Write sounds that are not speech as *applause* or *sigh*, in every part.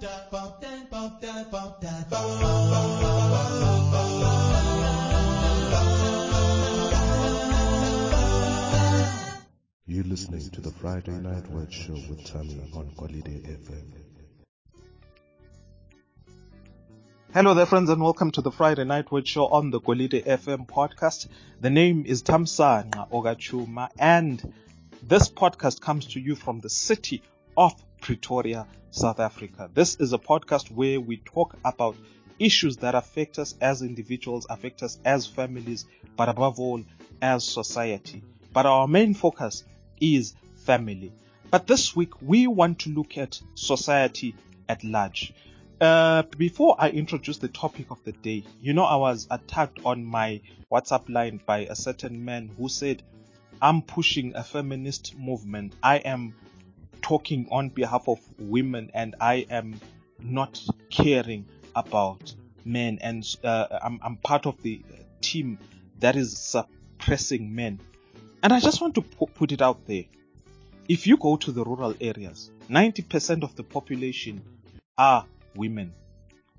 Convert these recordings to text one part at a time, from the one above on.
You're listening to the Friday Night Word Show with Tammy on Holiday FM. Hello there, friends, and welcome to the Friday Night Word Show on the Golide FM podcast. The name is Tamsa Ogachuma, and this podcast comes to you from the city of Pretoria, South Africa. This is a podcast where we talk about issues that affect us as individuals, affect us as families, but above all, as society. But our main focus is family. But this week, we want to look at society at large. Uh, before I introduce the topic of the day, you know, I was attacked on my WhatsApp line by a certain man who said, I'm pushing a feminist movement. I am talking on behalf of women and I am not caring about men. And uh, I'm, I'm part of the team that is suppressing men. And I just want to put it out there. If you go to the rural areas, 90% of the population are women.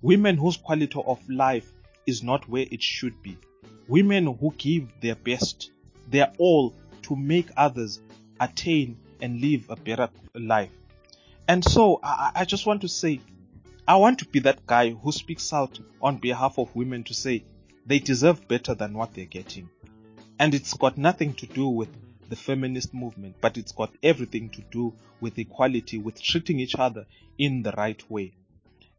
Women whose quality of life is not where it should be. Women who give their best, their all to make others attain and live a better life. And so I, I just want to say, I want to be that guy who speaks out on behalf of women to say they deserve better than what they're getting. And it's got nothing to do with the feminist movement, but it's got everything to do with equality, with treating each other in the right way.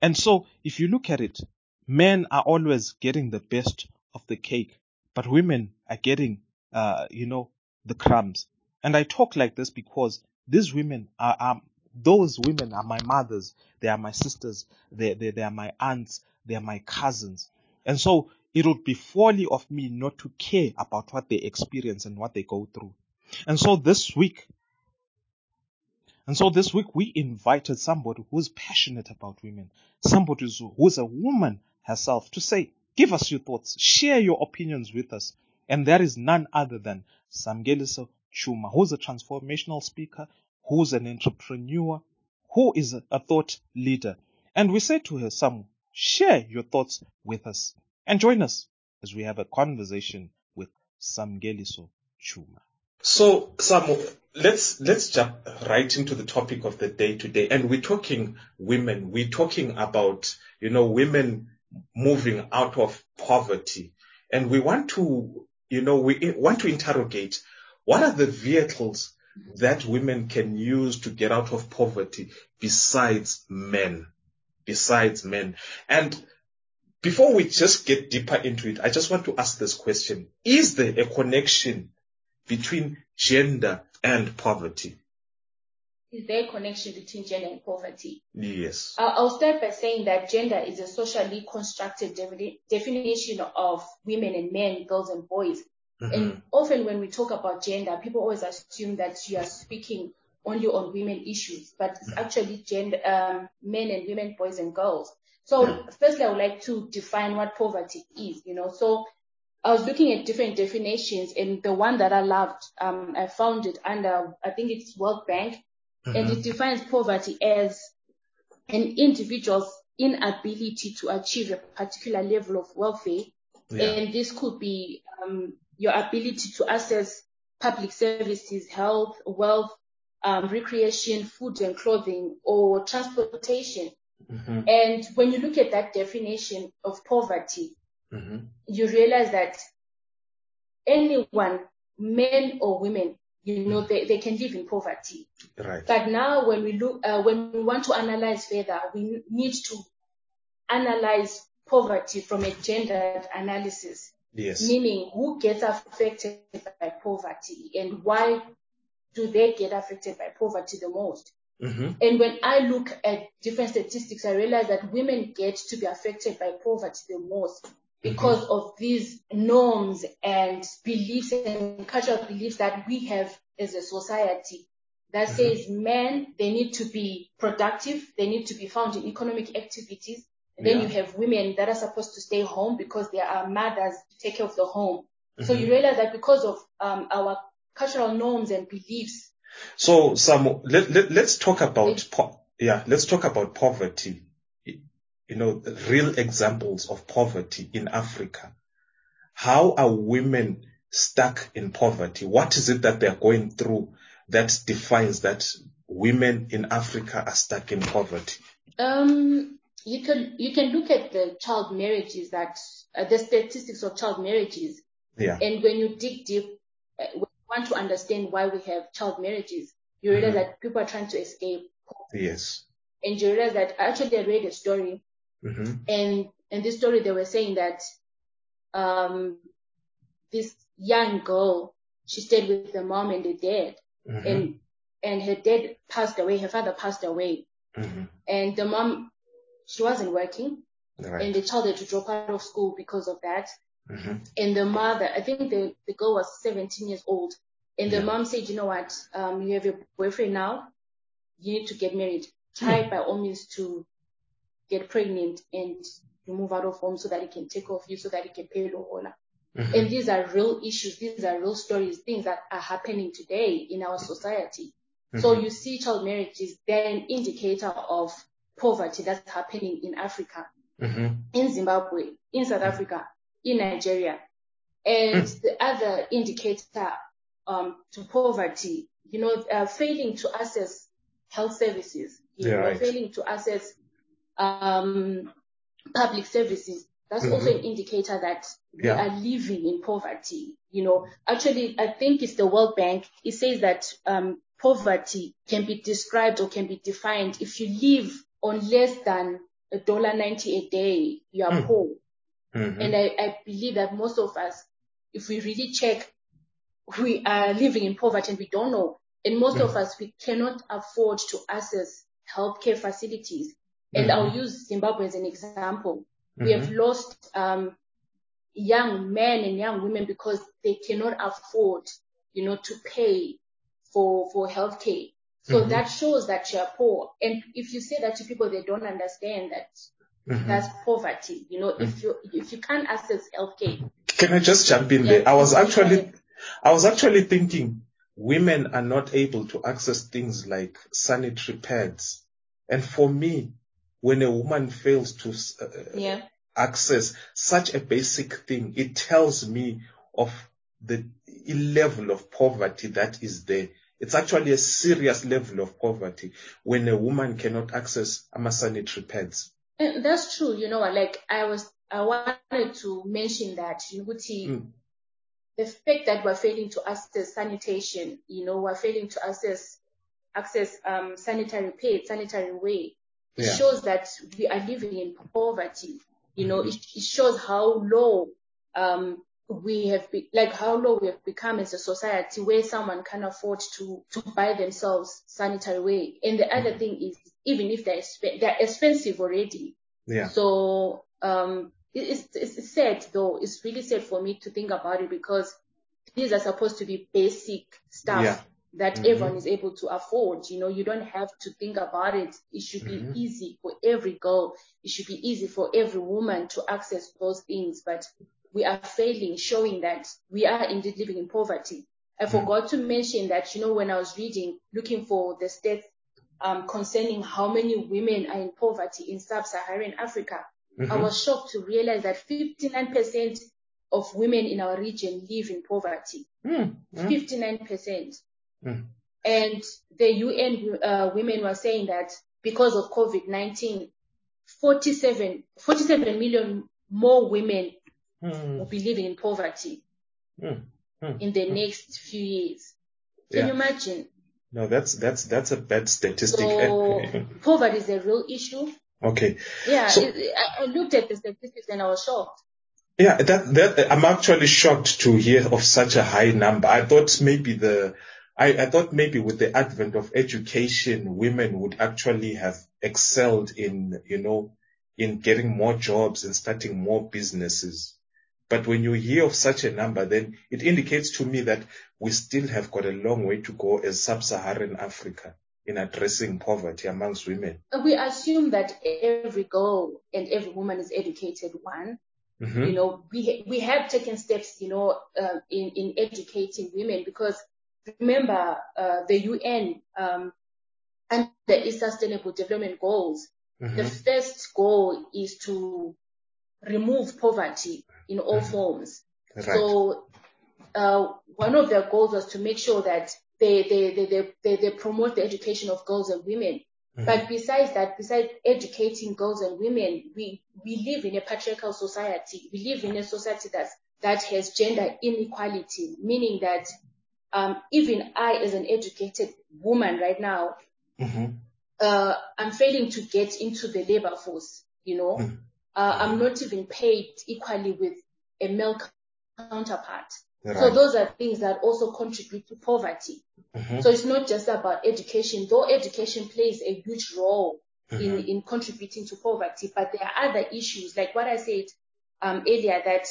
And so, if you look at it, men are always getting the best of the cake, but women are getting, uh, you know, the crumbs. And I talk like this because these women are, are those women are my mothers, they are my sisters, they, they, they are my aunts, they are my cousins. And so it would be folly of me not to care about what they experience and what they go through. And so this week, and so this week we invited somebody who's passionate about women, somebody who's a woman herself to say, give us your thoughts, share your opinions with us. And that is none other than Samgeliso Chuma, who's a transformational speaker, who's an entrepreneur, who is a thought leader. And we said to her, Sam, share your thoughts with us and join us as we have a conversation with Samgeliso Chuma. So, Sam, let's let's jump right into the topic of the day today. And we're talking women. We're talking about you know women moving out of poverty, and we want to you know we want to interrogate what are the vehicles that women can use to get out of poverty besides men, besides men, and before we just get deeper into it, I just want to ask this question. Is there a connection between gender and poverty? Is there a connection between gender and poverty? Yes. Uh, I'll start by saying that gender is a socially constructed definition of women and men, girls and boys. Mm-hmm. And often when we talk about gender, people always assume that you are speaking only on women issues, but it's actually gender, um, men and women, boys and girls. So yeah. firstly, I would like to define what poverty is, you know. So I was looking at different definitions and the one that I loved, um, I found it under, I think it's World Bank mm-hmm. and it defines poverty as an individual's inability to achieve a particular level of welfare. Yeah. And this could be, um, your ability to access public services, health, wealth, um, recreation, food and clothing or transportation. Mm-hmm. And when you look at that definition of poverty, mm-hmm. you realize that anyone, men or women, you know, they, they can live in poverty. Right. But now when we look, uh, when we want to analyze further, we need to analyze poverty from a gendered analysis. Yes. Meaning who gets affected by poverty and why do they get affected by poverty the most? Mm-hmm. And when I look at different statistics, I realize that women get to be affected by poverty the most because mm-hmm. of these norms and beliefs and cultural beliefs that we have as a society that mm-hmm. says men, they need to be productive, they need to be found in economic activities. Then yeah. you have women that are supposed to stay home because they are mothers to take care of the home. So you realize that because of um, our cultural norms and beliefs so, Sam, let, let, us talk about, po- yeah, let's talk about poverty you know, real examples of poverty in Africa. How are women stuck in poverty? What is it that they're going through that defines that women in Africa are stuck in poverty? Um, you can you can look at the child marriages that uh, the statistics of child marriages. Yeah. And when you dig deep, uh, when you want to understand why we have child marriages, you realize mm-hmm. that people are trying to escape. Yes. And you realize that actually I read a story, mm-hmm. and in this story they were saying that um, this young girl she stayed with the mom and the dad, mm-hmm. and and her dad passed away, her father passed away, mm-hmm. and the mom she wasn't working, right. and the child had to drop out of school because of that. Mm-hmm. And the mother, I think the, the girl was 17 years old, and Yeah. the mom said, you know what, um, you have a boyfriend now, you need to get married. Try by all means to get pregnant and you move out of home so that he can take care of you, so that he can pay lobola. Mhm. And these are real issues. These are real stories, things that are happening today in our society. So Mhm. you see child marriages, they're an indicator of poverty that's happening in Africa, Mhm. in Zimbabwe, in South Africa, in Nigeria. And the other indicator um, to poverty, you know, uh, failing to access health services, you Yeah, know, right. failing to access um, public services. That's also an indicator that we Yeah. are living in poverty. You know, actually, I think it's the World Bank. It says that um, poverty can be described or can be defined if you live on less than a dollar ninety a day, you are Mm. poor. Mhm. And I, I believe that most of us, if we really check, we are living in poverty and we don't know. And most of us, we cannot afford to access healthcare facilities. And I'll use Zimbabwe as an example. We have lost um, young men and young women because they cannot afford, you know, to pay for for healthcare. So that shows that you are poor. And if you say that to people, they don't understand that Mhm. that's poverty. You know, if you if you can't access healthcare, Can I just jump in Yeah, there? I was actually. I was actually thinking women are not able to access things like sanitary pads. And for me, when a woman fails to uh, yeah, access such a basic thing, it tells me of the level of poverty that is there. It's actually a serious level of poverty when a woman cannot access sanitary pads. and that's true. You know, like I was, I wanted to mention that you know, Mm. the fact that we're failing to access sanitation, you know, we're failing to access access um, sanitary paid, sanitary wear. It Yeah. shows that we are living in poverty. You know, it, it shows how low um, we have be, like how low we have become as a society where someone can afford to to buy themselves sanitary wear. And the other thing is, even if they're exp- they're expensive already, Yeah. so um, it- it's, it's sad though. It's really sad for me to think about it because these are supposed to be basic stuff Yeah. that Mhm. everyone is able to afford. You know, you don't have to think about it. It should be Mhm. easy for every girl. It should be easy for every woman to access those things. But we are failing, showing that we are indeed living in poverty. I forgot to mention that, you know, when I was reading, looking for the stats um, concerning how many women are in poverty in sub-Saharan Africa, I Mhm. was shocked to realize that 59% of women in our region live in poverty. Mm. Mm. 59%. Mm. And the UN uh, women were saying that because of COVID-19, 47, 47 million more women will Mm. be living in poverty Mm. In the next few years. Can Yeah. you imagine? No, that's that's that's a bad statistic. So *laughs* poverty is a real issue. okay. Yeah, So- it, I looked at the statistics and I was shocked. Yeah, that that I'm actually shocked to hear of such a high number. I thought maybe the I, I thought maybe with the advent of education, women would actually have excelled in, you know, in getting more jobs and starting more businesses. But when you hear of such a number, then it indicates to me that we still have got a long way to go as sub-Saharan Africa in addressing poverty amongst women. We assume that every girl and every woman is educated. One, Mhm. you know, we we have taken steps, you know, uh, in in educating women because remember uh, the UN um, and the Sustainable Development Goals mm-hmm. the first goal is to remove poverty in all mm-hmm. forms. Right. So uh, one of their goals was to make sure that they, they, they, they, they promote the education of girls and women. Mm-hmm. But besides that, besides educating girls and women, we, we live in a patriarchal society. We live in a society that's, that has gender inequality, meaning that um, even I, as an educated woman right now, mm-hmm. uh, I'm failing to get into the labor force. You know, mm-hmm. Uh, I'm not even paid equally with a male counterpart. Right. So those are things that also contribute to poverty. Mm-hmm. So it's not just about education, though education plays a huge role mm-hmm. in, in contributing to poverty, but there are other issues, like what I said um, earlier, that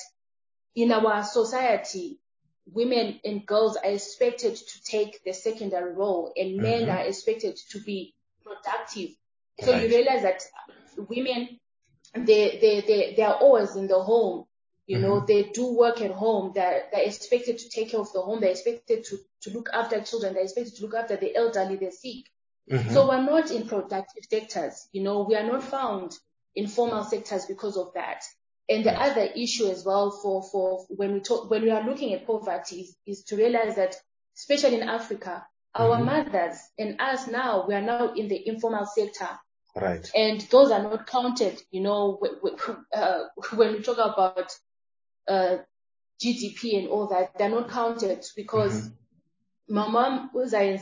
in our society, women and girls are expected to take the secondary role and men mm-hmm. are expected to be productive. So right. you realize that women, they, they, they, they are always in the home you know, mm-hmm. they do work at home. They're, they're expected to take care of the home. They're expected to, to look after children. They're expected to look after the elderly, the sick. Mm-hmm. So we're not in productive sectors. You know, we are not found in formal sectors because of that. And the other issue as well for, for when we talk, when we are looking at poverty is, is to realize that, especially in Africa, our mm-hmm. mothers and us now, we are now in the informal sector. Right. And those are not counted, you know, uh, when we talk about uh, GDP and all that, they're not counted because mm-hmm. my mom was a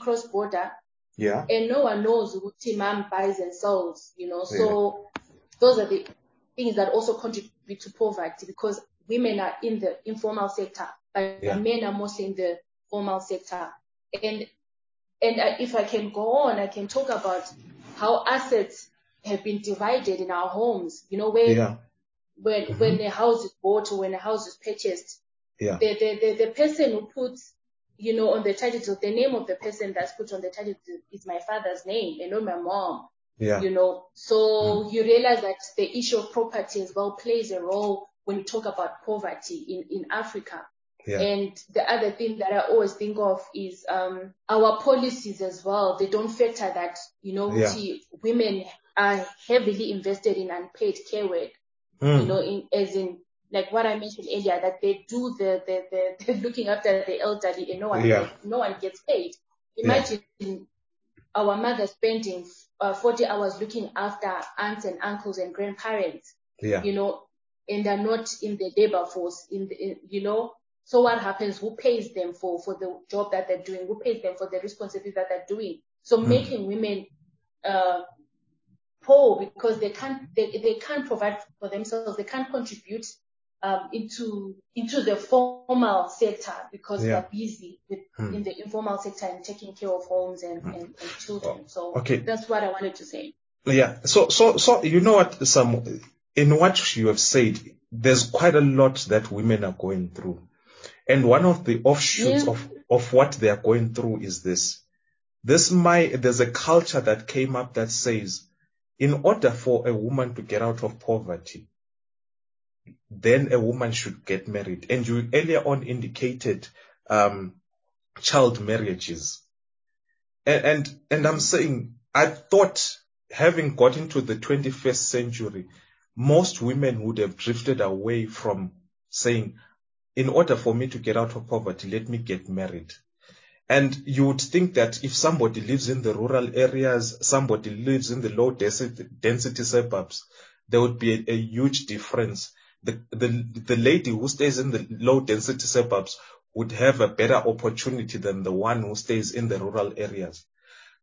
cross border. Yeah. And no one knows what mom buys and sells, you know. So yeah. those are the things that also contribute to poverty because women are in the informal sector, but yeah. men are mostly in the formal sector. And and if I can go on, I can talk about how assets have been divided in our homes. You know, where yeah when mm-hmm. when a house is bought or when a house is purchased, yeah. the, the, the, the person who puts, you know, on the title, the name of the person that's put on the title is my father's name and not my mom. Yeah. You know, so mm. you realize that the issue of property as well plays a role when you talk about poverty in, in Africa. Yeah. And the other thing that I always think of is um, our policies as well. They don't factor that, you know, yeah. women are heavily invested in unpaid care work mm. you know, in, as in like what I mentioned earlier, that they do the, the, the, *laughs* the looking after the elderly and no one, yeah. no one gets paid. Imagine yeah. our mother spending uh, 40 hours looking after aunts and uncles and grandparents, yeah. you know, and they're not in the labor force, in the, in, you know, so what happens? Who pays them for, for the job that they're doing? Who pays them for the responsibility that they're doing? So mm. making women, uh, poor because they can't they, they can't provide for themselves they can't contribute um, into into the formal sector because yeah. they're busy with, hmm. in the informal sector and taking care of homes and, hmm. and, and children so okay that's what I wanted to say yeah so so so you know what some in what you have said there's quite a lot that women are going through and one of the offshoots yeah. of of what they are going through is this this my there's a culture that came up that says in order for a woman to get out of poverty, then a woman should get married. And you earlier on indicated um, child marriages. And, and, and I'm saying, I thought having got into the 21st century, most women would have drifted away from saying, in order for me to get out of poverty, let me get married. And you would think that if somebody lives in the rural areas, somebody lives in the low density, suburbs, there would be a, a huge difference. The, the, the lady who stays in the low density suburbs would have a better opportunity than the one who stays in the rural areas.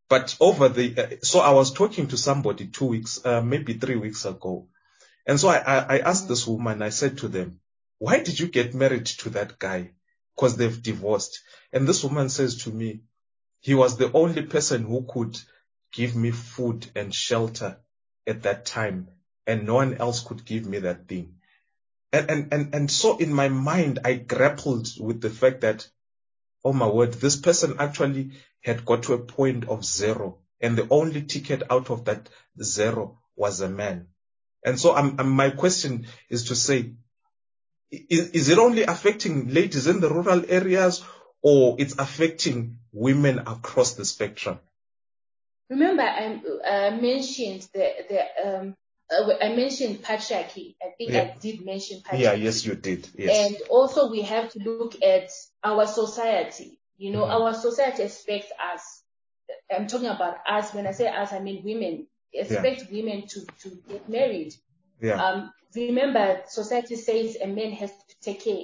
But over the, uh, so I was talking to somebody two weeks, uh, maybe three weeks ago. And so I, I, I asked this woman, I said to them, why did you get married to that guy? because they've divorced. And this woman says to me, he was the only person who could give me food and shelter at that time. And no one else could give me that thing. And, and, and, and so in my mind, I grappled with the fact that, oh my word, this person actually had got to a point of zero. And the only ticket out of that zero was a man. And so I'm, I'm, my question is to say, is, is it only affecting ladies in the rural areas or it's affecting women across the spectrum? remember I uh, mentioned the the um uh, I mentioned patriarchy. I think Yeah. I did mention patriarchy. Yeah, yes, you did. Yes. And also we have to look at our society. You know, Mhm. our society expects us. I'm talking about us. When I say us, I mean women. Expect women to, to get married. yeah. Um, remember, society says a man has to take care,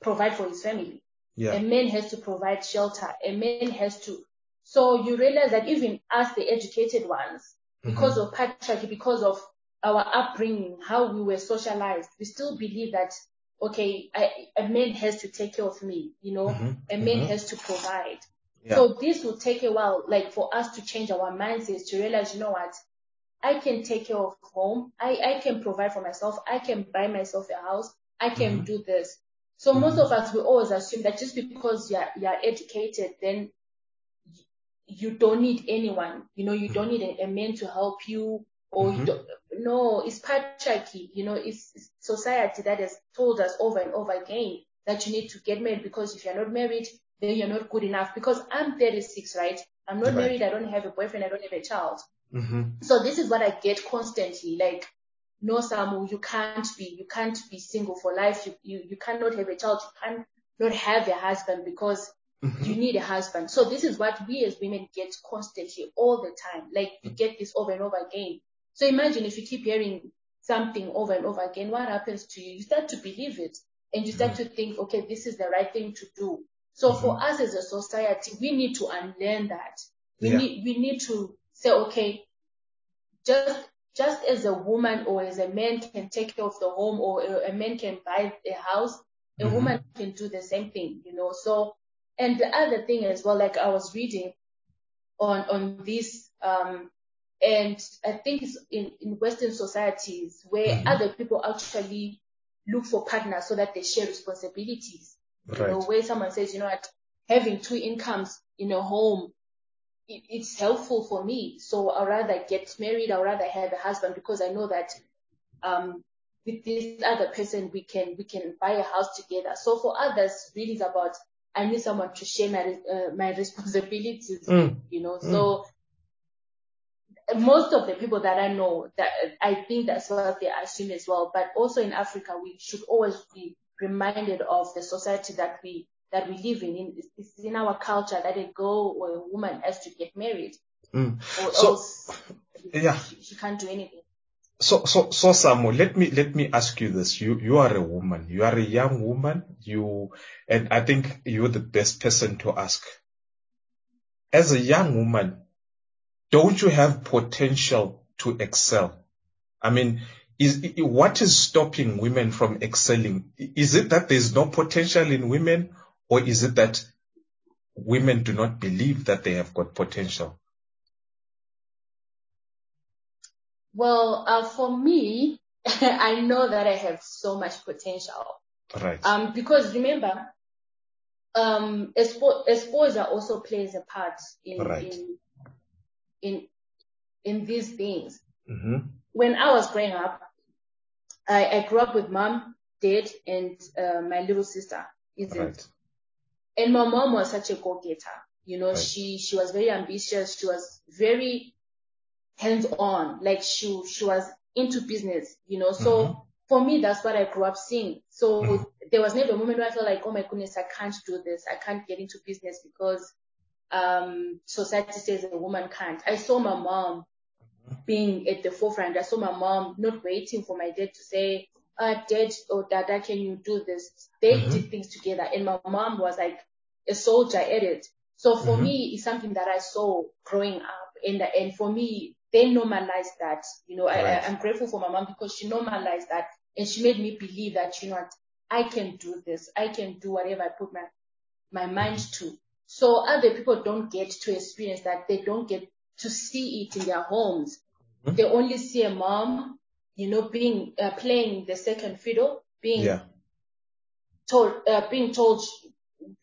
provide for his family. yeah. A man has to provide shelter. A man has to. So you realize that even us, the educated ones, because Mm-hmm. of patriarchy, because of our upbringing, how we were socialized, we still believe that, okay, I, a man has to take care of me, you know, Mhm, a man mhm. has to provide. Yeah. So this will take a while, like for us to change our mindsets to realize, you know what, I can take care of home. I, I can provide for myself. I can buy myself a house. I can Mhm. do this. So most Mhm. of us, we always assume that just because you're, you're educated, then you don't need anyone. You know, you don't need a, a man to help you or you don't, no, it's patriarchy. You know, it's, it's society that has told us over and over again that you need to get married because if you're not married, then you're not good enough. Because I'm 36, right? I'm not Right. married. I don't have a boyfriend. I don't have a child. Mhm. So this is what I get constantly. Like, no, Samu, you can't be, you can't be single for life. You, you, you cannot have a child. You can't not have a husband because Mhm. you need a husband. So this is what we as women get constantly all the time. Like you get this over and over again. So imagine if you keep hearing something over and over again, what happens to you? You start to believe it and you start to think, okay, this is the right thing to do. So for us as a society, we need to unlearn that. We Yeah. need, we need to say, okay, just just as a woman or as a man can take care of the home or a, man can buy a house, a Mhm. woman can do the same thing, you know. So, and the other thing as well, like I was reading on on this, um, and I think it's in in Western societies where Mhm. other people actually look for partners so that they share responsibilities. You know, where someone says, you know what, having two incomes in a home it, it's helpful for me. So I'd rather get married. I'd rather have a husband because I know that um, with this other person we can we can buy a house together. So for others, really, it's about I need someone to share my uh, my *laughs* responsibilities. Mm. You know, so most of the people that I know that I think that's what they assume as well. But also in Africa, we should always be reminded of the society that we that we live in. in it's in our culture that a girl or a woman has to get married Mm. or So- else Yeah. she, she can't do anything. So, so, so, Samu, let me, let me ask you this. You, you are a woman. You are a young woman. You, and I think you're the best person to ask. As a young woman, don't you have potential to excel? I mean, is, what is stopping women from excelling? Is it that there's no potential in women or is it that women do not believe that they have got potential? Well, uh, for me, *laughs* I know that I have so much potential. Right. Um, because remember, um, expo- exposure also plays a part in Right. in in in these things. hmm When I was growing up, I, I grew up with mom, dad, and uh, my little sister. Isn't Right. And my mom was such a go-getter. You know, Right. she she was very ambitious. She was very hands-on. Like she she was into business. You know, so Mhm. for me, that's what I grew up seeing. So Mhm. there was never a moment where I felt like, oh my goodness, I can't do this. I can't get into business because um, society says a woman can't. I saw my mom being at the forefront. I saw my mom not waiting for my dad to say, uh, dad or dada, can you do this? They Mhm. did things together and my mom was like a soldier at it. So for Mhm. me, it's something that I saw growing up and, and for me, they normalized that. You know, I, Right. I, I'm grateful for my mom because she normalized that and she made me believe that, you know what, I can do this. I can do whatever I put my, my mind to. So other people don't get to experience that. They don't get to see it in their homes. Mhm. They only see a mom, you know, being uh, playing the second fiddle, being Yeah. told, uh, being told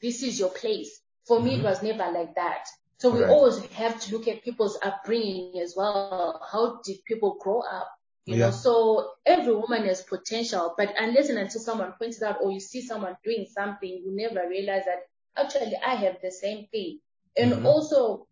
this is your place. For me, it Mhm. was never like that. So we Right. always have to look at people's upbringing as well. How did people grow up? You Yeah. know, so every woman has potential, but unless and until someone points it out or you see someone doing something, you never realize that actually I have the same thing. And Mhm. also,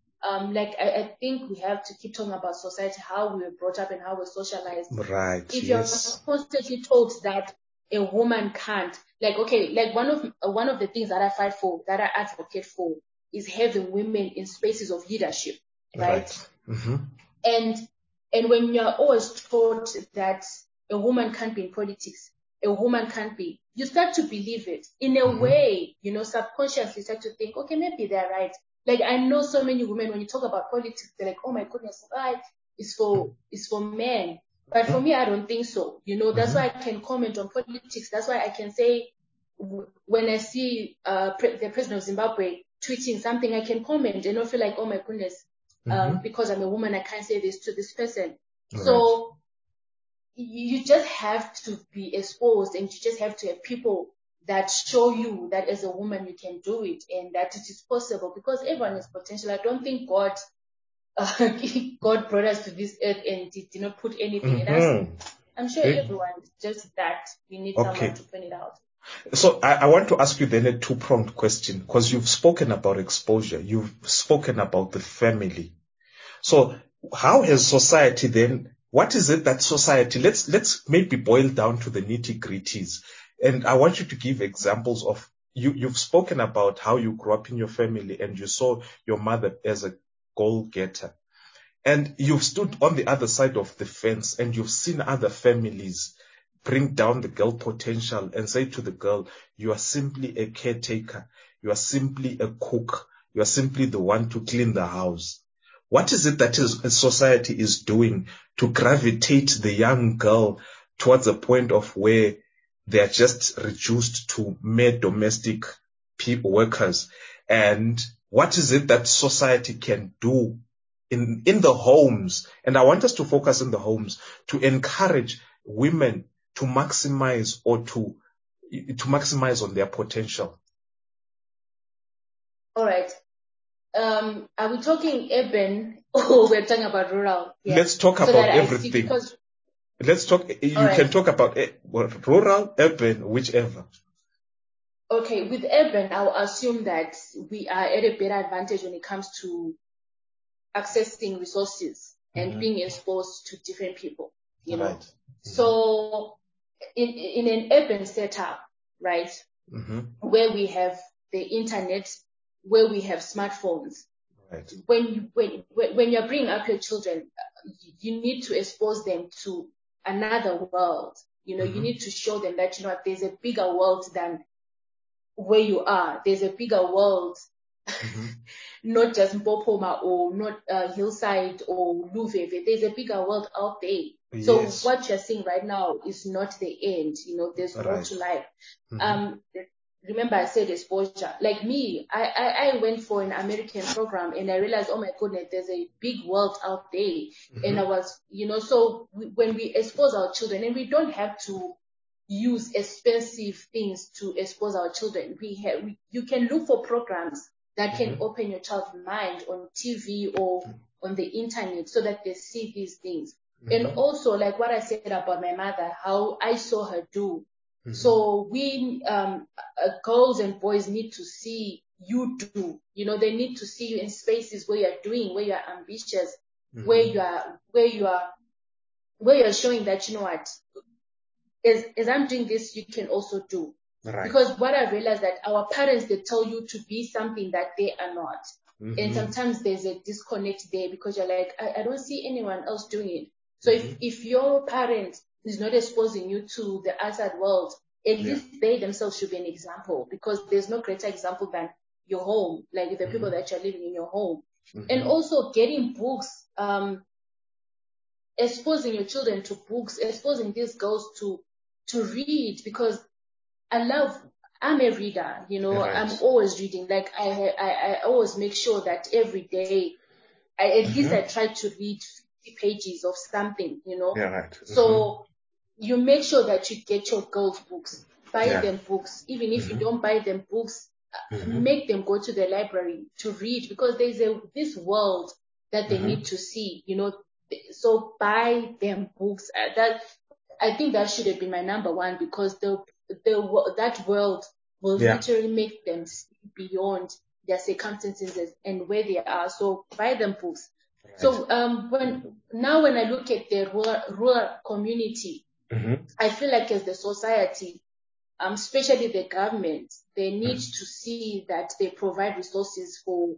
like I, I, think we have to keep talking about society, how we were brought up and how we're socialized. Right. If yes. you're constantly told that a woman can't, like okay, like one of one of the things that I fight for, that I advocate for, is having women in spaces of leadership, right? right. Mm-hmm. And and when you're always taught that a woman can't be in politics, a woman can't be, you start to believe it. In a mm-hmm. way, you know, subconsciously start to think, okay, maybe they're right. Like I know so many women when you talk about politics, they're like, oh my goodness, right? It's for it's for men. But for me, I don't think so. You know, that's mm-hmm. why I can comment on politics. That's why I can say when I see uh, pre- the president of Zimbabwe tweeting something, I can comment and not feel like, oh my goodness, um, mm-hmm. because I'm a woman, I can't say this to this person. Right. So you just have to be exposed and you just have to have people that show you that as a woman you can do it and that it is possible because everyone has potential. I don't think God uh, *laughs* God brought us to this earth and did, did not put anything mm-hmm. in us. Mm-hmm. I'm sure it, everyone just that we need okay. someone to point it out. So I, I, want to ask you then a two-pronged question because you've spoken about exposure, you've spoken about the family. So how has society then? What is it that society? Let's let's maybe boil down to the nitty gritties. And I want you to give examples of you, you've spoken about how you grew up in your family and you saw your mother as a goal getter. And you've stood on the other side of the fence and you've seen other families bring down the girl potential and say to the girl, you are simply a caretaker. You are simply a cook. You are simply the one to clean the house. What is it that is, society is doing to gravitate the young girl towards a point of where they are just reduced to mere domestic people workers. And what is it that society can do in, in the homes? And I want us to focus in the homes to encourage women to maximize or to, to maximize on their potential. All right. Um, are we talking urban *laughs* or we're talking about rural? Yeah. Let's talk so about everything. because Let's talk. You right. can talk about it, rural, urban, whichever. Okay, with urban, I'll assume that we are at a better advantage when it comes to accessing resources and mm-hmm. being exposed to different people. You right. know, mm-hmm. so in in an urban setup, right, mm-hmm. where we have the internet, where we have smartphones, right. when you when when you're bringing up your children, you need to expose them to another world. You know, mm-hmm. you need to show them that, you know, there's a bigger world than where you are. There's a bigger world, mm-hmm. *laughs* not just Mpopoma or not uh, Hillside or Luveve. There's a bigger world out there. Yes. So what you're seeing right now is not the end. You know, there's right. more to life. Mm-hmm. Um, remember I said exposure. Like me, I, I, I, went for an American program and I realized, oh my goodness, there's a big world out there. Mm-hmm. And I was, you know, so we, when we expose our children and we don't have to use expensive things to expose our children. We have, we, you can look for programs that can mm-hmm. open your child's mind on TV or mm-hmm. on the internet so that they see these things. Mm-hmm. And also, like what I said about my mother, how I saw her do. So we, um, uh, girls and boys need to see you do. You know, they need to see you in spaces where you're doing, where you're ambitious, mm-hmm. where you are, where you are, where you're showing that, you know what, as, as I'm doing this, you can also do. Right. Because what I realized that our parents, they tell you to be something that they are not. Mm-hmm. And sometimes there's a disconnect there because you're like, I, I don't see anyone else doing it. So mm-hmm. if, if your parent is not exposing you to the outside world, at yeah. least they themselves should be an example because there's no greater example than your home, like the mm-hmm. people that you're living in your home. Mm-hmm. And also getting books, um, exposing your children to books, exposing these girls to, to read because I love, I'm a reader, you know, right. I'm always reading. Like I, I, I always make sure that every day, I, at mm-hmm. least I try to read 50 pages of something, you know. Yeah, right. So you make sure that you get your girls books, buy yeah. them books. Even if mm-hmm. you don't buy them books, uh, mm-hmm. make them go to the library to read because there's a this world that they mm-hmm. need to see. You know, so buy them books. Uh, that I think that should have been my number one because the the that world will yeah. literally make them see beyond their circumstances and where they are. So buy them books. Right. So um, when now when I look at the rural, rural community, mm-hmm. I feel like as the society, um, especially the government, they need mm-hmm. to see that they provide resources for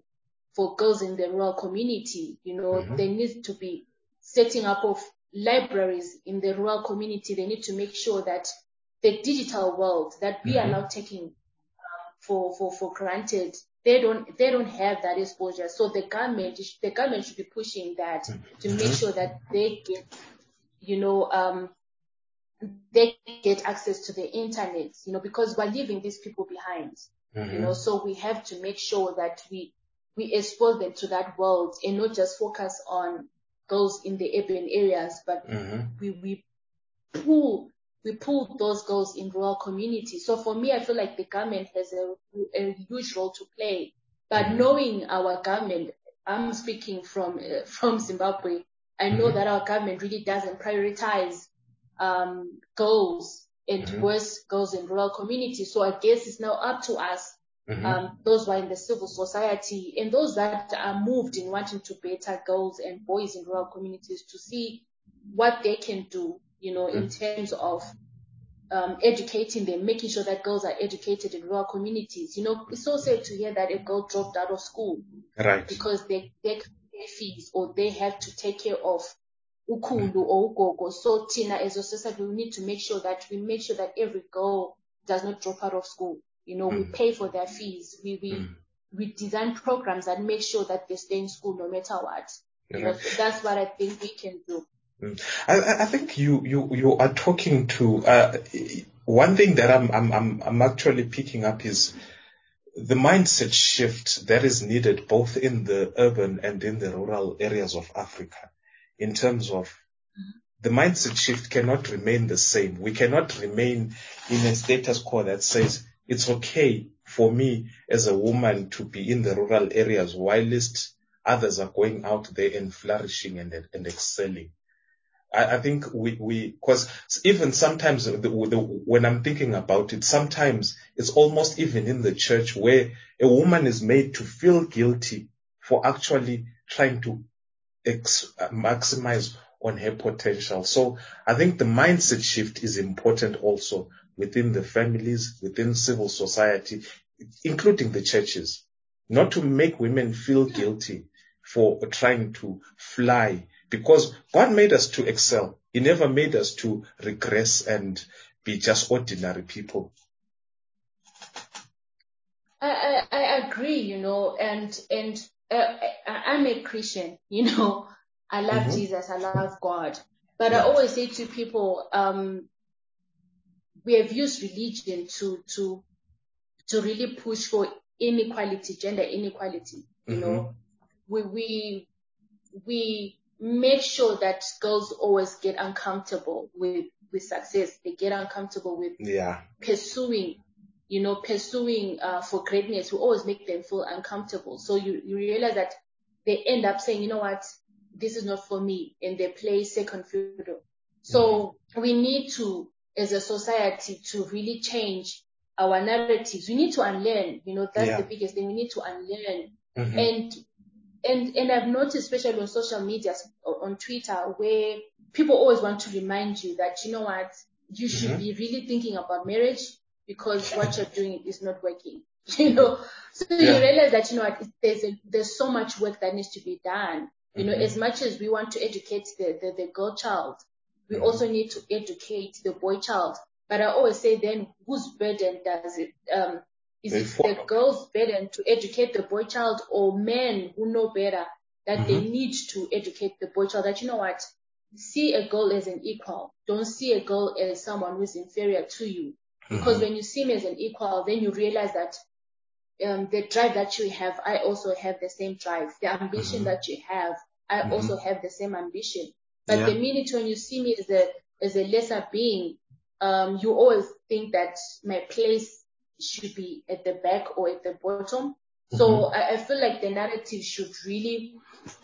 for girls in the rural community. You know, mm-hmm. they need to be setting up of libraries in the rural community. They need to make sure that the digital world that we mm-hmm. are now taking um, for, for, for granted, they don't, they don't have that exposure. So the government, the government should be pushing that to mm-hmm. make sure that they get, you know, um, they get access to the internet, you know, because we're leaving these people behind, mm-hmm. you know, so we have to make sure that we, we expose them to that world and not just focus on those in the urban areas, but mm-hmm. we, we pull we pull those girls in rural communities. So for me, I feel like the government has a, a huge role to play. But mm-hmm. knowing our government, I'm speaking from uh, from Zimbabwe. I know mm-hmm. that our government really doesn't prioritize um, goals and mm-hmm. worse goals in rural communities. So I guess it's now up to us, mm-hmm. um, those who are in the civil society and those that are moved in wanting to better girls and boys in rural communities to see what they can do you know, in mm. terms of um, educating them, making sure that girls are educated in rural communities. You know, it's so sad to hear that a girl dropped out of school. Right. Because they, they pay fees or they have to take care of ukulu or ugogo. So Tina, as a society, we need to make sure that we make sure that every girl does not drop out of school. You know, mm. we pay for their fees. We, we, mm. we design programs that make sure that they stay in school no matter what. You know, so that's what I think we can do. Mm. I, I, think you, you, you are talking to, uh, one thing that I'm, I'm, I'm, I'm actually picking up is the mindset shift that is needed both in the urban and in the rural areas of Africa in terms of mm-hmm. the mindset shift cannot remain the same. We cannot remain in a status quo that says it's okay for me as a woman to be in the rural areas whilst others are going out there and flourishing and, and excelling. I, I think we, we, cause even sometimes the, the, when I'm thinking about it, sometimes it's almost even in the church where a woman is made to feel guilty for actually trying to maximize on her potential. So I think the mindset shift is important also within the families, within civil society, including the churches, not to make women feel guilty for trying to fly because God made us to excel. He never made us to regress and be just ordinary people. I, I, I agree, you know, and, and uh, I, am a Christian, *laughs* you know, I love mm-hmm. Jesus, I love God, but yeah. I always say to people, um, we have used religion to, to, to really push for inequality, gender inequality, you mm-hmm. know, we, we, we make sure that girls always get uncomfortable with with success. They get uncomfortable with yeah. pursuing, you know, pursuing uh, for greatness. We always make them feel uncomfortable. So you you realize that they end up saying, you know what, this is not for me, and they play second fiddle. So mm-hmm. we need to, as a society, to really change our narratives. We need to unlearn. You know, that's yeah. the biggest thing. We need to unlearn. Mm-hmm. And and and I've noticed, especially on social media, on Twitter, where people always want to remind you that you know what, you should mm-hmm. be really thinking about marriage because what you're doing is not working. *laughs* You know, so yeah. you realize that you know what, there's a, there's so much work that needs to be done. You mm-hmm. know, as much as we want to educate the the, the girl child, we mm-hmm. also need to educate the boy child. But I always say then, whose burden does it um, is it the girl's burden to educate the boy child or men who know better that mm-hmm. they need to educate the boy child that you know what? See a girl as an equal. Don't see a girl as someone who's inferior to you. Because mm-hmm. when you see me as an equal, then you realize that um, the drive that you have, I also have the same drive. The ambition mm-hmm. that you have, I mm-hmm. also have the same ambition. But yeah. the minute when you see me as a as a lesser being, um, you always think that my place should be at the back or at the bottom. So mm-hmm. I, I, feel like the narrative should really,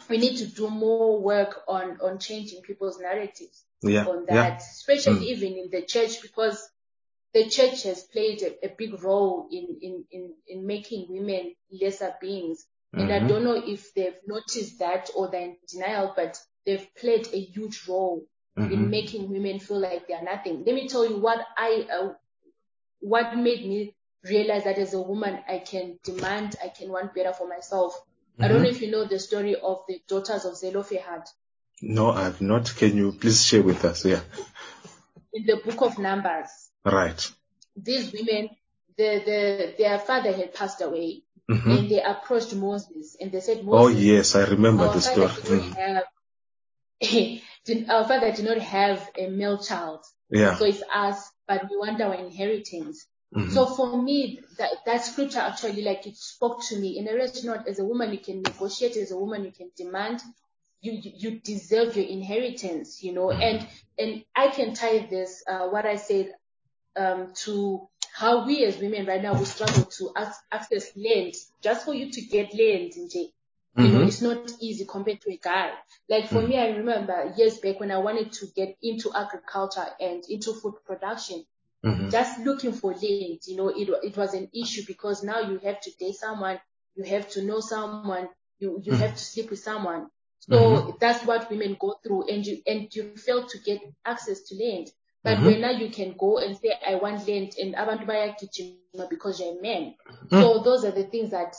we need to do more work on, on changing people's narratives yeah. on that, yeah. especially mm. even in the church because the church has played a, a big role in, in, in, in making women lesser beings. And I Mhm. don't know if they've noticed that or they're in denial, but they've played a huge role in Mhm. making women feel like they're nothing. Let me tell you what I, uh, what made me realize that as a woman, I can demand, I can want better for myself. I don't know if you know the story of the daughters of Zelophehad. No, I've not. Can you please share with us? Yeah. In the book of Numbers, Right. these women, the, the, their father had passed away Mhm. and they approached Moses and they said, Oh yes, I remember the story. Mhm. have, *laughs* our father did not have a male child. Yeah. So it's us, but we want our inheritance. Mhm. So for me, that, that scripture actually, like it spoke to me. In a rest not as a woman, you can negotiate. As a woman, you can demand. You, you, you deserve your inheritance, you know, and, and I can tie this, uh, what I said, um, to how we as women right now, we struggle to ac- access land just for you to get land. You know, Mhm. it's not easy compared to a guy. Like for me, I remember years back when I wanted to get into agriculture and into food production, Mhm. just looking for land, you know, it, it was an issue because now you have to date someone, you have to know someone, you, you have to sleep with someone. So that's what women go through and you, and you fail to get access to land. But mm-hmm. when now you can go and say, I want land and abantu bayagijima because you're a man. Mm-hmm. So those are the things that,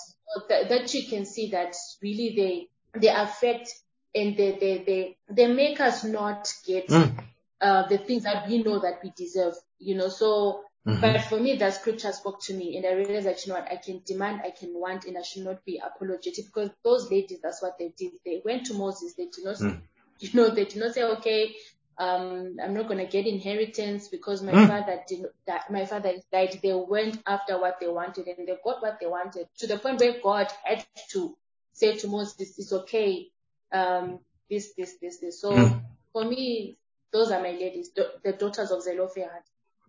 that, that you can see that really they, they affect and they, they, they, they make us not get mm. uh, the things that we know that we deserve, you know. So, mm-hmm. but for me, that scripture spoke to me, and I realized that you know what, I can demand, I can want, and I should not be apologetic because those ladies, that's what they did. They went to Moses. They did not, mm. *laughs* you know, they did not say, okay, um, I'm not gonna get inheritance because my father did that my father died. They went after what they wanted, and they got what they wanted to the point where God had to say to Moses, "It's okay." Um, this, this, this, this. So for me, those are my ladies, the, the daughters of Zelophehad.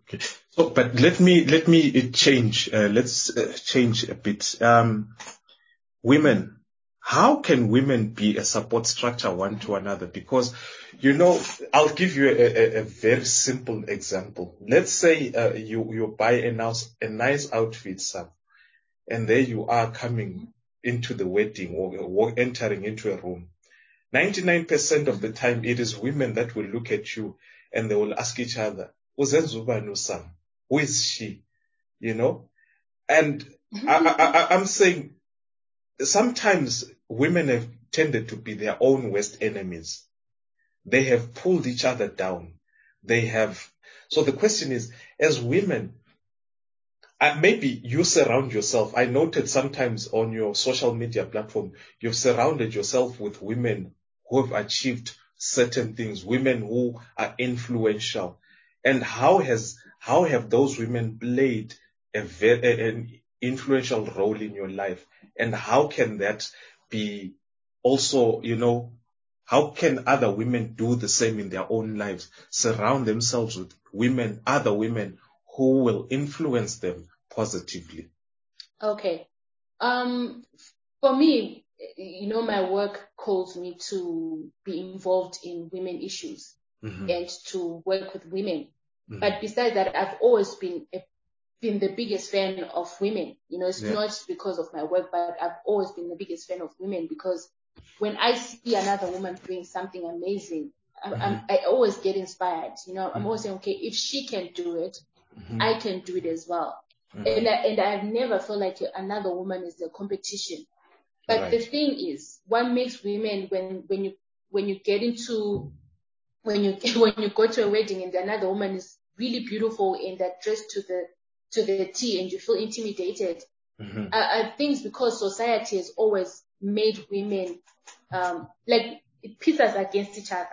Okay. So, but let me let me uh, change. Uh, let's uh, change a bit. Um, women, how can women be a support structure one to another? Because, you know, I'll give you a, a, a very simple example. Let's say uh, you you buy a nice a nice outfit, Sam, and there you are coming into the wedding or, or entering into a room. 99% of the time, it is women that will look at you and they will ask each other, "Uzenza ubani Sam? Who is she? You know? And I, I, I, I'm saying sometimes women have tended to be their own worst enemies. They have pulled each other down. They have. So the question is, as women, uh, maybe you surround yourself. I noted sometimes on your social media platform, you've surrounded yourself with women who have achieved certain things, women who are influential. And how has, how have those women played a very, an influential role in your life? And how can that be also, you know, how can other women do the same in their own lives? Surround themselves with women, other women who will influence them positively. Okay. Um, for me, you know, my work calls me to be involved in women issues and to work with women. But besides that, I've always been a, been the biggest fan of women. You know, it's Yeah. not because of my work, but I've always been the biggest fan of women because when I see another woman doing something amazing, I'm, I'm, mm-hmm. I always get inspired. You know, I'm mm-hmm. always saying, okay, if she can do it, mm-hmm. I can do it as well. And I, and I've never felt like another woman is a competition. But the thing is, what makes women when when you when you get into when you *laughs* when you go to a wedding and another woman is really beautiful and they're dressed to the to the T and you feel intimidated. Mhm. I, I think it's because society has always made women um like it pits us against each other.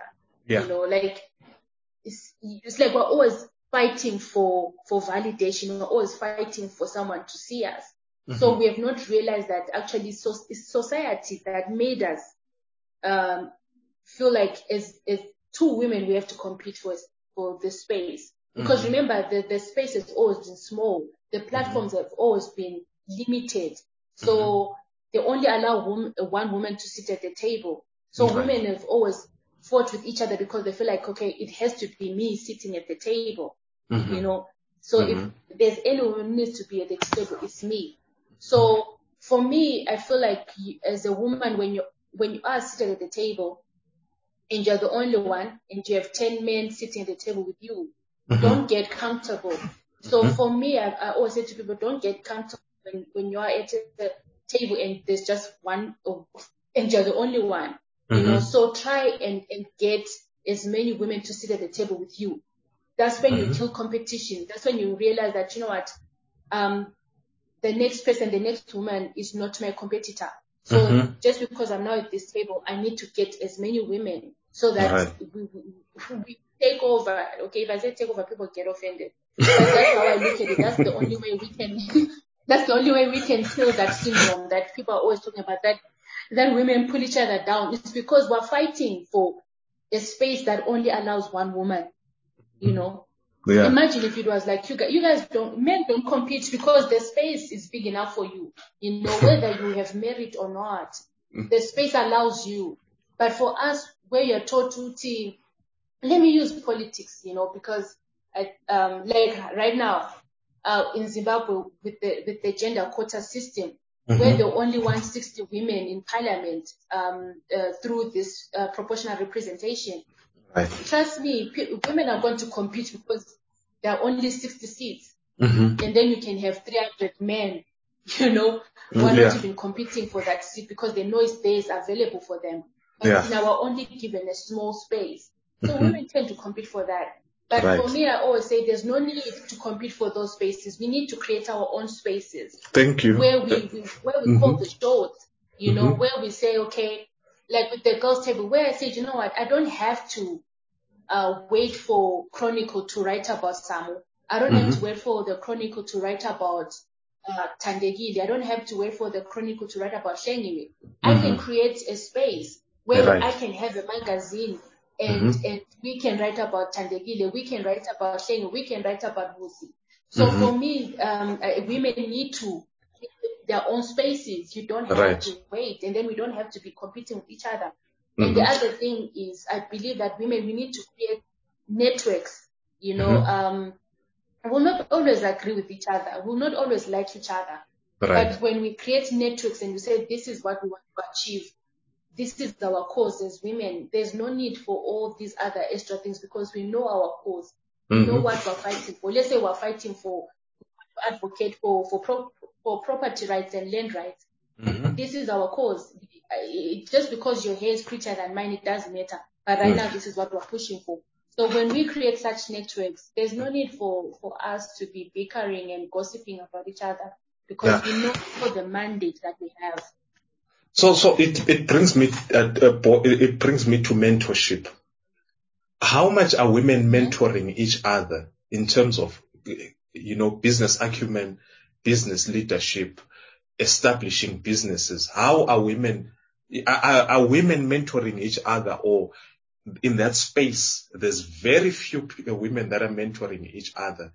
Yeah. You know, like it's it's like we're always fighting for for validation. We're always fighting for someone to see us. So we have not realized that actually so, it's society that made us um, feel like as as two women we have to compete for for the space. Because mm-hmm. remember the, the space has always been small. The mm-hmm. platforms have always been limited. So mm-hmm. they only allow wom- one woman to sit at the table. So Right. women have always fought with each other because they feel like okay, it has to be me sitting at the table. You know. So mm-hmm. if there's anyone who needs to be at the table, it's me. So for me, I feel like as a woman, when you when you are seated at the table, and you're the only one, and you have ten men sitting at the table with you, mm-hmm. don't get comfortable. So mm-hmm. for me, I, I, always say to people, don't get comfortable when, when you are at the table and there's just one, and you're the only one. You know, mm-hmm. so try and, and get as many women to sit at the table with you. That's when you mm-hmm. kill competition. That's when you realize that, you know what, um, the next person, the next woman is not my competitor. So mm-hmm. just because I'm now at this table, I need to get as many women so that right. we, we, we, take over. Okay, if I say take over, people get offended. But *laughs* that's how I look at it. That's the only way we can. *laughs* that's the only way we can kill that syndrome that people are always talking about. That that women pull each other down. It's because we're fighting for a space that only allows one woman. You know. Yeah. Imagine if it was like you guys, you guys don't, men don't compete because the space is big enough for you. You know, whether you have merit or not, mm. the space allows you. But for us, where you're taught to team, let me use politics, you know, because I, um, like right now, uh, in Zimbabwe with the, with the gender quota system, mm-hmm. we're the only 160 women in parliament, um, uh, through this, uh, proportional representation. Right. Trust me, p- women are going to compete because there are only 60 seats. Mm-hmm. And then you can have 300 men, *laughs* you know, who are yeah. not even competing for that seat because they know space available for them. But yeah. now we're only given a small space. So mm-hmm. women tend to compete for that. But right. for me, I always say there's no need to compete for those spaces. We need to create our own spaces. Thank you. Where we, we where we mm-hmm. call the shows, you know, mm-hmm. where we say, okay, like with the girls table, where I said, you know what, I don't have to uh, wait for Chronicle to write about Samu. I don't mm-hmm. have to wait for the Chronicle to write about uh, Tandegili. I don't have to wait for the Chronicle to write about Shengiwe. I can mm-hmm. create a space where right. I can have a magazine and mm-hmm. and we can write about Tandegile, we can write about Shengiwe, we can write about Vusi. So mm-hmm. for me, um, uh, women need to their own spaces. You don't have right. to wait, and then we don't have to be competing with each other. Mm-hmm. And the mm-hmm. other thing is, I believe that women we need to create networks. You know, mm-hmm. um, we'll not always agree with each other. We'll not always like each other. Right. But when we create networks and we say this is what we want to achieve, this is our cause as women. There's no need for all these other extra things because we know our cause. We mm-hmm. know what we're fighting for. Let's say we're fighting for advocate for for pro, for property rights and land rights. Mm-hmm. This is our cause. It, just because your hair is prettier than mine, it doesn't matter. But right mm now, this is what we're pushing for. So when we create such networks, there's no need for, for us to be bickering and gossiping about each other because yeah. we know for the mandate that we have. So, so it, it brings me, uh, uh, it brings me to mentorship. How much are women mentoring each other in terms of, you know, business acumen, business leadership, establishing businesses? How are women, are, are women mentoring each other or in that space, there's very few women that are mentoring each other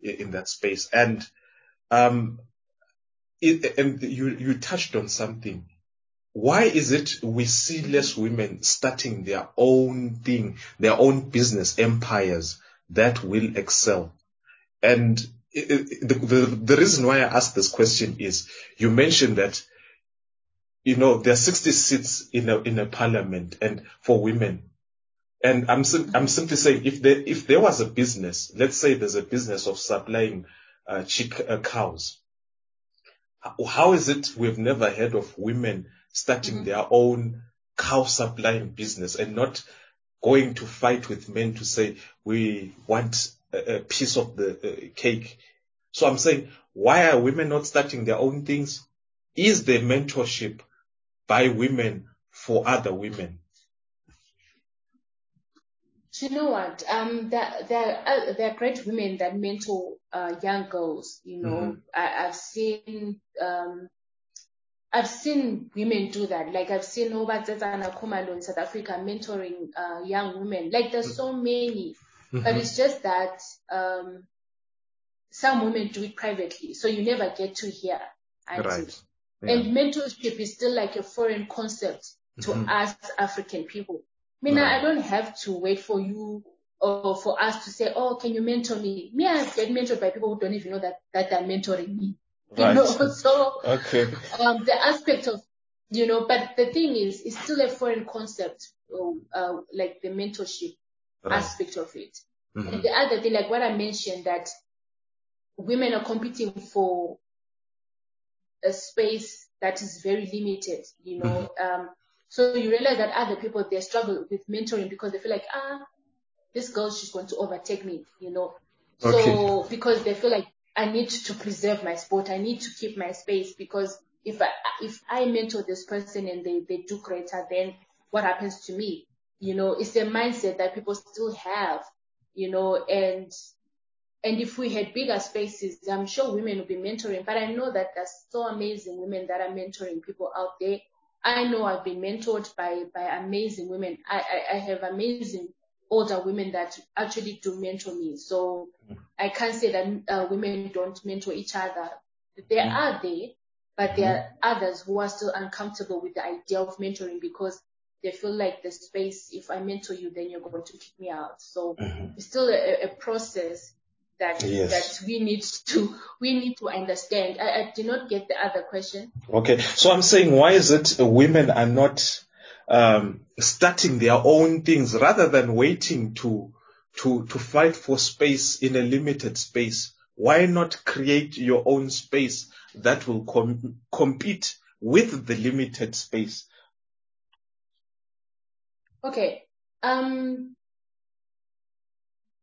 in that space. And, um, it, and you, you touched on something why is it we see less women starting their own thing, their own business empires that will excel? And the, the, the reason why I ask this question is you mentioned that, you know, there are 60 seats in a, in a parliament and for women. And I'm, I'm simply saying if there, if there was a business, let's say there's a business of supplying uh, chick uh, cows. How is it we've never heard of women starting mm-hmm. their own cow supplying business and not going to fight with men to say we want a, a piece of the uh, cake. So I'm saying, why are women not starting their own things? Is there mentorship by women for other women? you know what? Um, there, there, uh, there are great women that mentor uh, young girls. You know, mm-hmm. I, have seen um, I've seen women do that. Like I've seen Obatzana Kumalo in South Africa mentoring uh, young women. Like there's so many, mm-hmm. but it's just that um, some women do it privately, so you never get to hear. Right. Yeah. And mentorship is still like a foreign concept to mm-hmm. us African people. I mean, right. I don't have to wait for you or for us to say, oh, can you mentor me? Me, I get mentored by people who don't even know that, that they're mentoring me. You know, *laughs* so Okay. um, the aspect of, you know, but the thing is, it's still a foreign concept, um, uh, like the mentorship Right. aspect of it. Mhm. And the other thing, like what I mentioned, that women are competing for a space that is very limited, you know. Um, so you realize that other people they struggle with mentoring because they feel like ah, this girl she's going to overtake me, you know. So because they feel like I need to preserve my spot, I need to keep my space because if I if I mentor this person and they they do greater, then what happens to me? You know, it's a mindset that people still have, you know, and and if we had bigger spaces, I'm sure women would be mentoring. But I know that there's so amazing women that are mentoring people out there. I know I've been mentored by by amazing women. I I, I have amazing older women that actually do mentor me. So I can't say that uh, women don't mentor each other. They mm. are there, but there are mm-hmm. others who are still uncomfortable with the idea of mentoring because they feel like the space, if I mentor you, then you're going to kick me out. So mm-hmm. it's still a, a process that Yes. that we need to we need to understand. I, I did not get the other question. Okay. So I'm saying, why is it women are not um, starting their own things rather than waiting to to to fight for space in a limited space? Why not create your own space that will com- compete with the limited space? Okay. Um,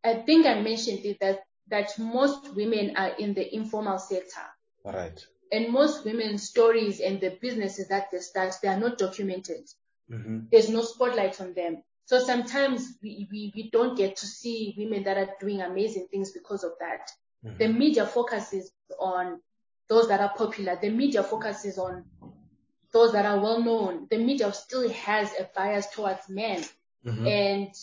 I think I mentioned it that that most women are in the informal sector. Right. And most women's stories and the businesses that they start, they are not documented. Hmm There's no spotlight on them. So sometimes we, we, we don't get to see women that are doing amazing things because of that. Mm-hmm. The media focuses on those that are popular. The media focuses on those that are well known. The media still has a bias towards men mm-hmm. and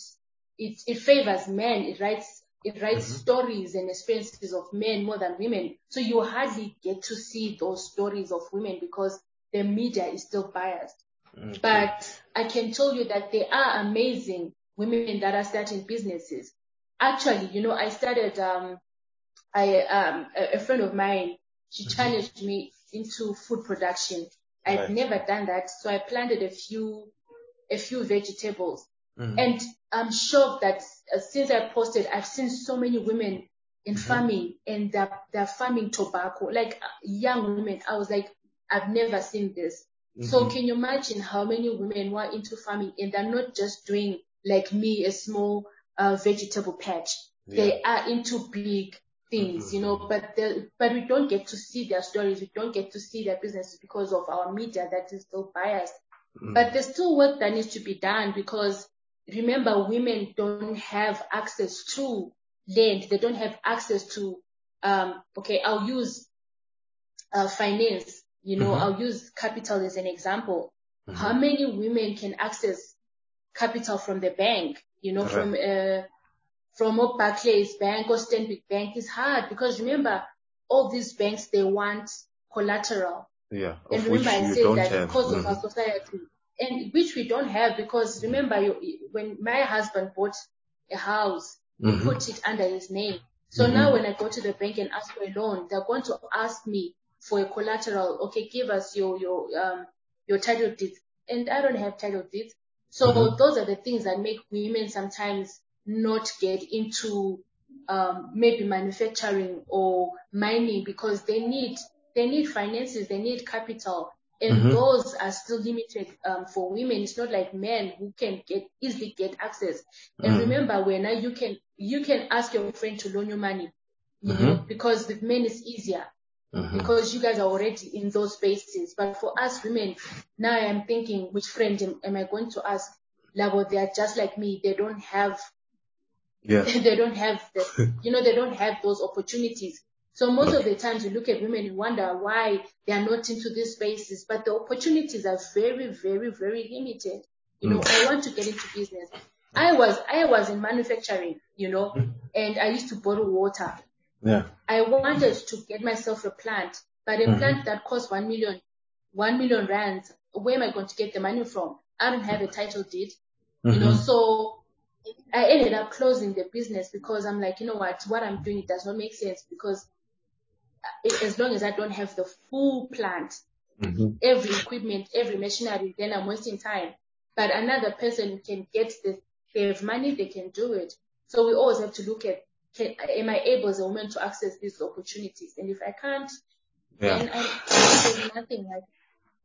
it, it favors men. It writes it writes mm-hmm. stories and experiences of men more than women. So you hardly get to see those stories of women because the media is still biased. But I can tell you that there are amazing women that are starting businesses. Actually, you know, I started um I um a, a friend of mine, she challenged me into food production. I'd Right. never done that, so I planted a few a few vegetables. And I'm shocked that uh, since I posted, I've seen so many women in farming and they're, they're farming tobacco, like uh, young women. I was like, I've never seen this. So can you imagine how many women were into farming and they're not just doing like me, a small uh, vegetable patch. They are into big things, you know, but the, but we don't get to see their stories. We don't get to see their businesses because of our media that is still biased. But there's still work that needs to be done because remember, women don't have access to land. They don't have access to, um, okay, I'll use uh, finance. You know, I'll use capital as an example. How many women can access capital from the bank? You know, from uh, from a Barclays Bank or Stanbic Bank is hard because remember, all these banks they want collateral. Yeah. And Of which remember, I said that have. because of Mhm. our society, and which we don't have because remember, you, when my husband bought a house, he Mhm. put it under his name. So now when I go to the bank and ask for a loan, they're going to ask me for a collateral. Okay, give us your your um your title deeds, and I don't have title deeds. So those are the things that make women sometimes not get into um, maybe manufacturing or mining because they need they need finances, they need capital, and those are still limited um, for women. It's not like men who can get easily get access. And remember, when you can you can ask your friend to loan you money, you know, because with men it's easier Uh-huh. because you guys are already in those spaces. But for us women, now I'm thinking, which friend am, am I going to ask? Labo, they are just like me. They don't have Yeah. *laughs* they don't have the, *laughs* you know, they don't have those opportunities. So most of the times you look at women and wonder why they are not into these spaces, but the opportunities are very, very, very limited. You know, mm. I want to get into business. I was, I was in manufacturing, you know, mm. and I used to bottle water. Yeah. I wanted to get myself a plant, but a plant that costs one million, one million rands, where am I going to get the money from? I don't have a title deed, you know, so I ended up closing the business because I'm like, you know what, what I'm doing it does not make sense because uh, as long as I don't have the full plant, Mm-hmm. every equipment, every machinery, then I'm wasting time. But another person can get the, they have money, they can do it. So we always have to look at, can, am I able as a woman to access these opportunities? And if I can't, Yeah. then I, nothing like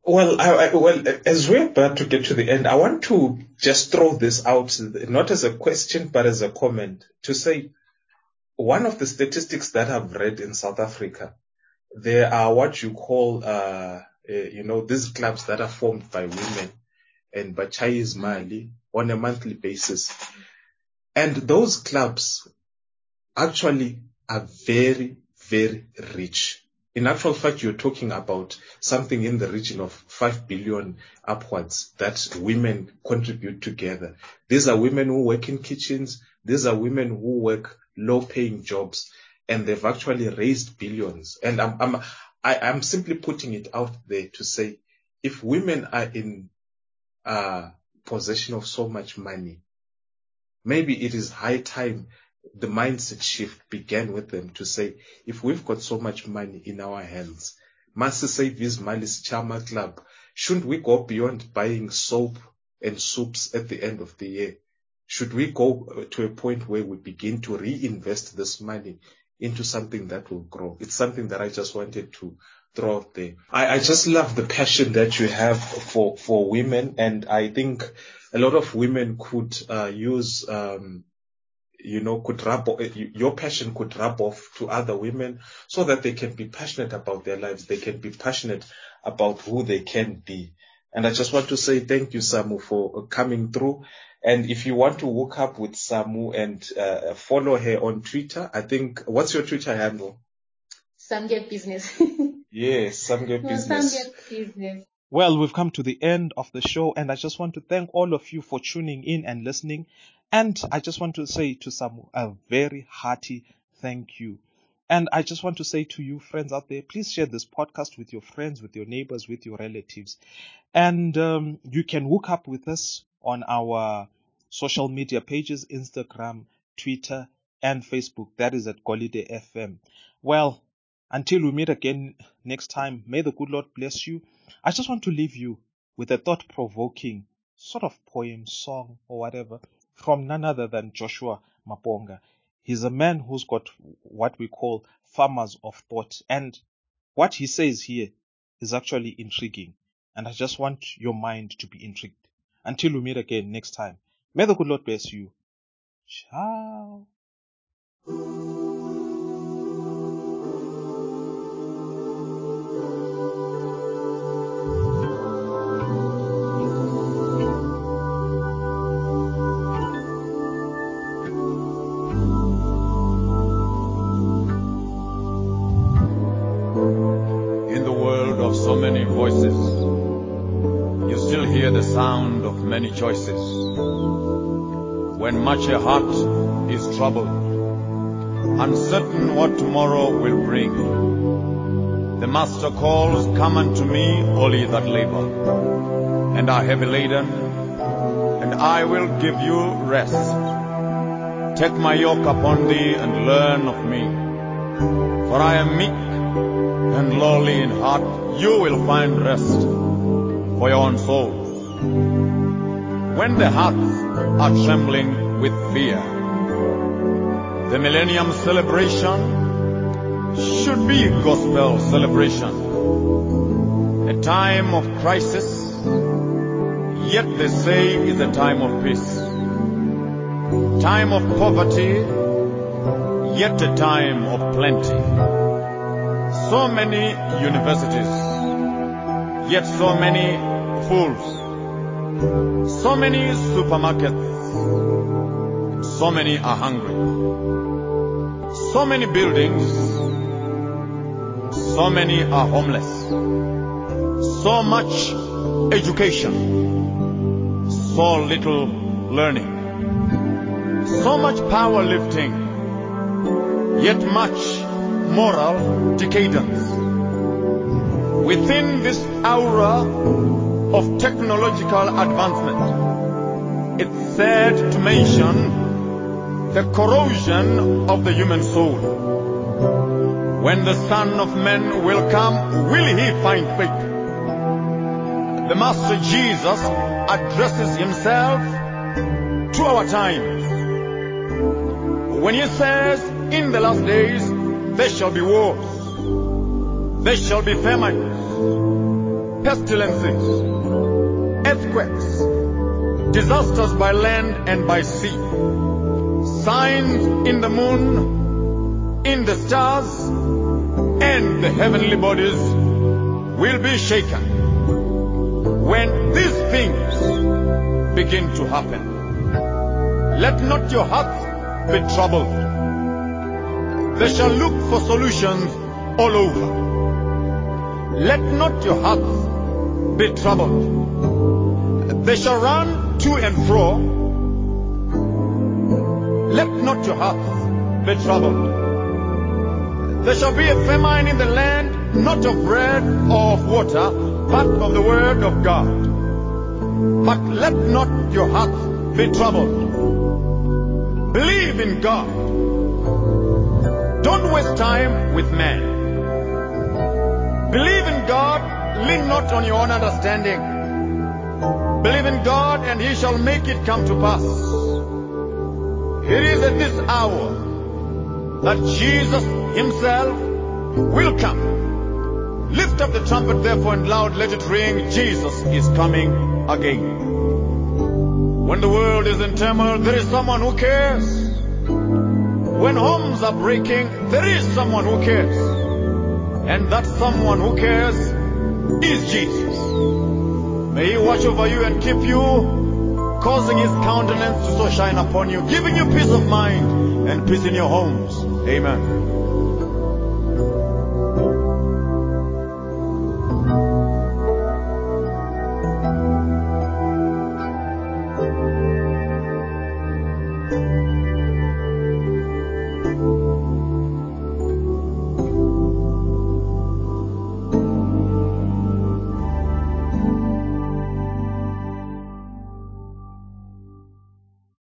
Well, I, I, well, as we're about to get to the end, I want to just throw this out, not as a question, but as a comment to say one of the statistics that I've read in South Africa, there are what you call, uh, uh, you know, these clubs that are formed by women and by Chinese Mali on a monthly basis. And those clubs actually are very, very rich. In actual fact, you're talking about something in the region of 5 billion upwards that women contribute together. These are women who work in kitchens. These are women who work low paying jobs and they've actually raised billions. And I'm, I'm, I, I'm simply putting it out there to say if women are in uh, possession of so much money, maybe it is high time the mindset shift began with them to say, if we've got so much money in our hands, Masi Savi's Malis Chama Club, shouldn't we go beyond buying soap and soups at the end of the year? Should we go to a point where we begin to reinvest this money into something that will grow? It's something that I just wanted to throw out there. I, I just love the passion that you have for, for women. And I think a lot of women could uh, use, um, you know, could rub, your passion could rub off to other women so that they can be passionate about their lives. They can be passionate about who they can be. And I just want to say thank you, Samu, for coming through. And if you want to hook up with Samu and uh, follow her on Twitter, I think, what's your Twitter handle? Samget business. *laughs* Yes, Samge No, Business. Samget business. Well, we've come to the end of the show, and I just want to thank all of you for tuning in and listening. And I just want to say to some a very hearty thank you. And I just want to say to you, friends out there, please share this podcast with your friends, with your neighbors, with your relatives. And um, you can hook up with us on our social media pages Instagram, Twitter, and Facebook. That is at Golide FM. Well, until we meet again next time, may the good Lord bless you. I just want to leave you with a thought provoking sort of poem, song, or whatever from none other than Joshua Maponga. He's a man who's got what we call farmers of thought. And what he says here is actually intriguing. And I just want your mind to be intrigued. Until we meet again next time, may the good Lord bless you. Ciao. Many choices. When much a heart is troubled, uncertain what tomorrow will bring, the Master calls, Come unto me, all ye that labor, and are heavy laden, and I will give you rest. Take my yoke upon thee and learn of me, for I am meek and lowly in heart, you will find rest for your own souls. When the hearts are trembling with fear, the millennium celebration should be a gospel celebration. A time of crisis, yet they say is a time of peace. Time of poverty, yet a time of plenty so many universities, yet so many fools, so many supermarkets, so many are hungry, so many buildings, so many are homeless, so much education, so little learning, so much power lifting, yet much moral decadence. Within this aura of technological advancement, It's sad to mention the corrosion of the human soul. When the Son of Man will come, will he find faith? The Master Jesus addresses himself to our times. When he says, In the last days there shall be wars, there shall be famines, pestilences, earthquakes, disasters by land and by sea, signs in the moon, in the stars, and the heavenly bodies will be shaken. When these things begin to happen, let not your heart be troubled. They shall look for solutions all over. Let not your hearts be troubled. They shall run to and fro. Let not your hearts be troubled. There shall be a famine in the land, not of bread or of water, but of the word of God. But let not your hearts be troubled. Believe in God. Don't waste time with man. Believe in God, lean not on your own understanding. Believe in God, and He shall make it come to pass. It is at this hour that Jesus Himself will come. Lift up the trumpet, therefore, and loud let it ring. Jesus is coming again. When the world is in turmoil, there is someone who cares. When homes are breaking, there is someone who cares. And that someone who cares is Jesus. May He watch over you and keep you, causing His countenance to so shine upon you, giving you peace of mind and peace in your homes. Amen.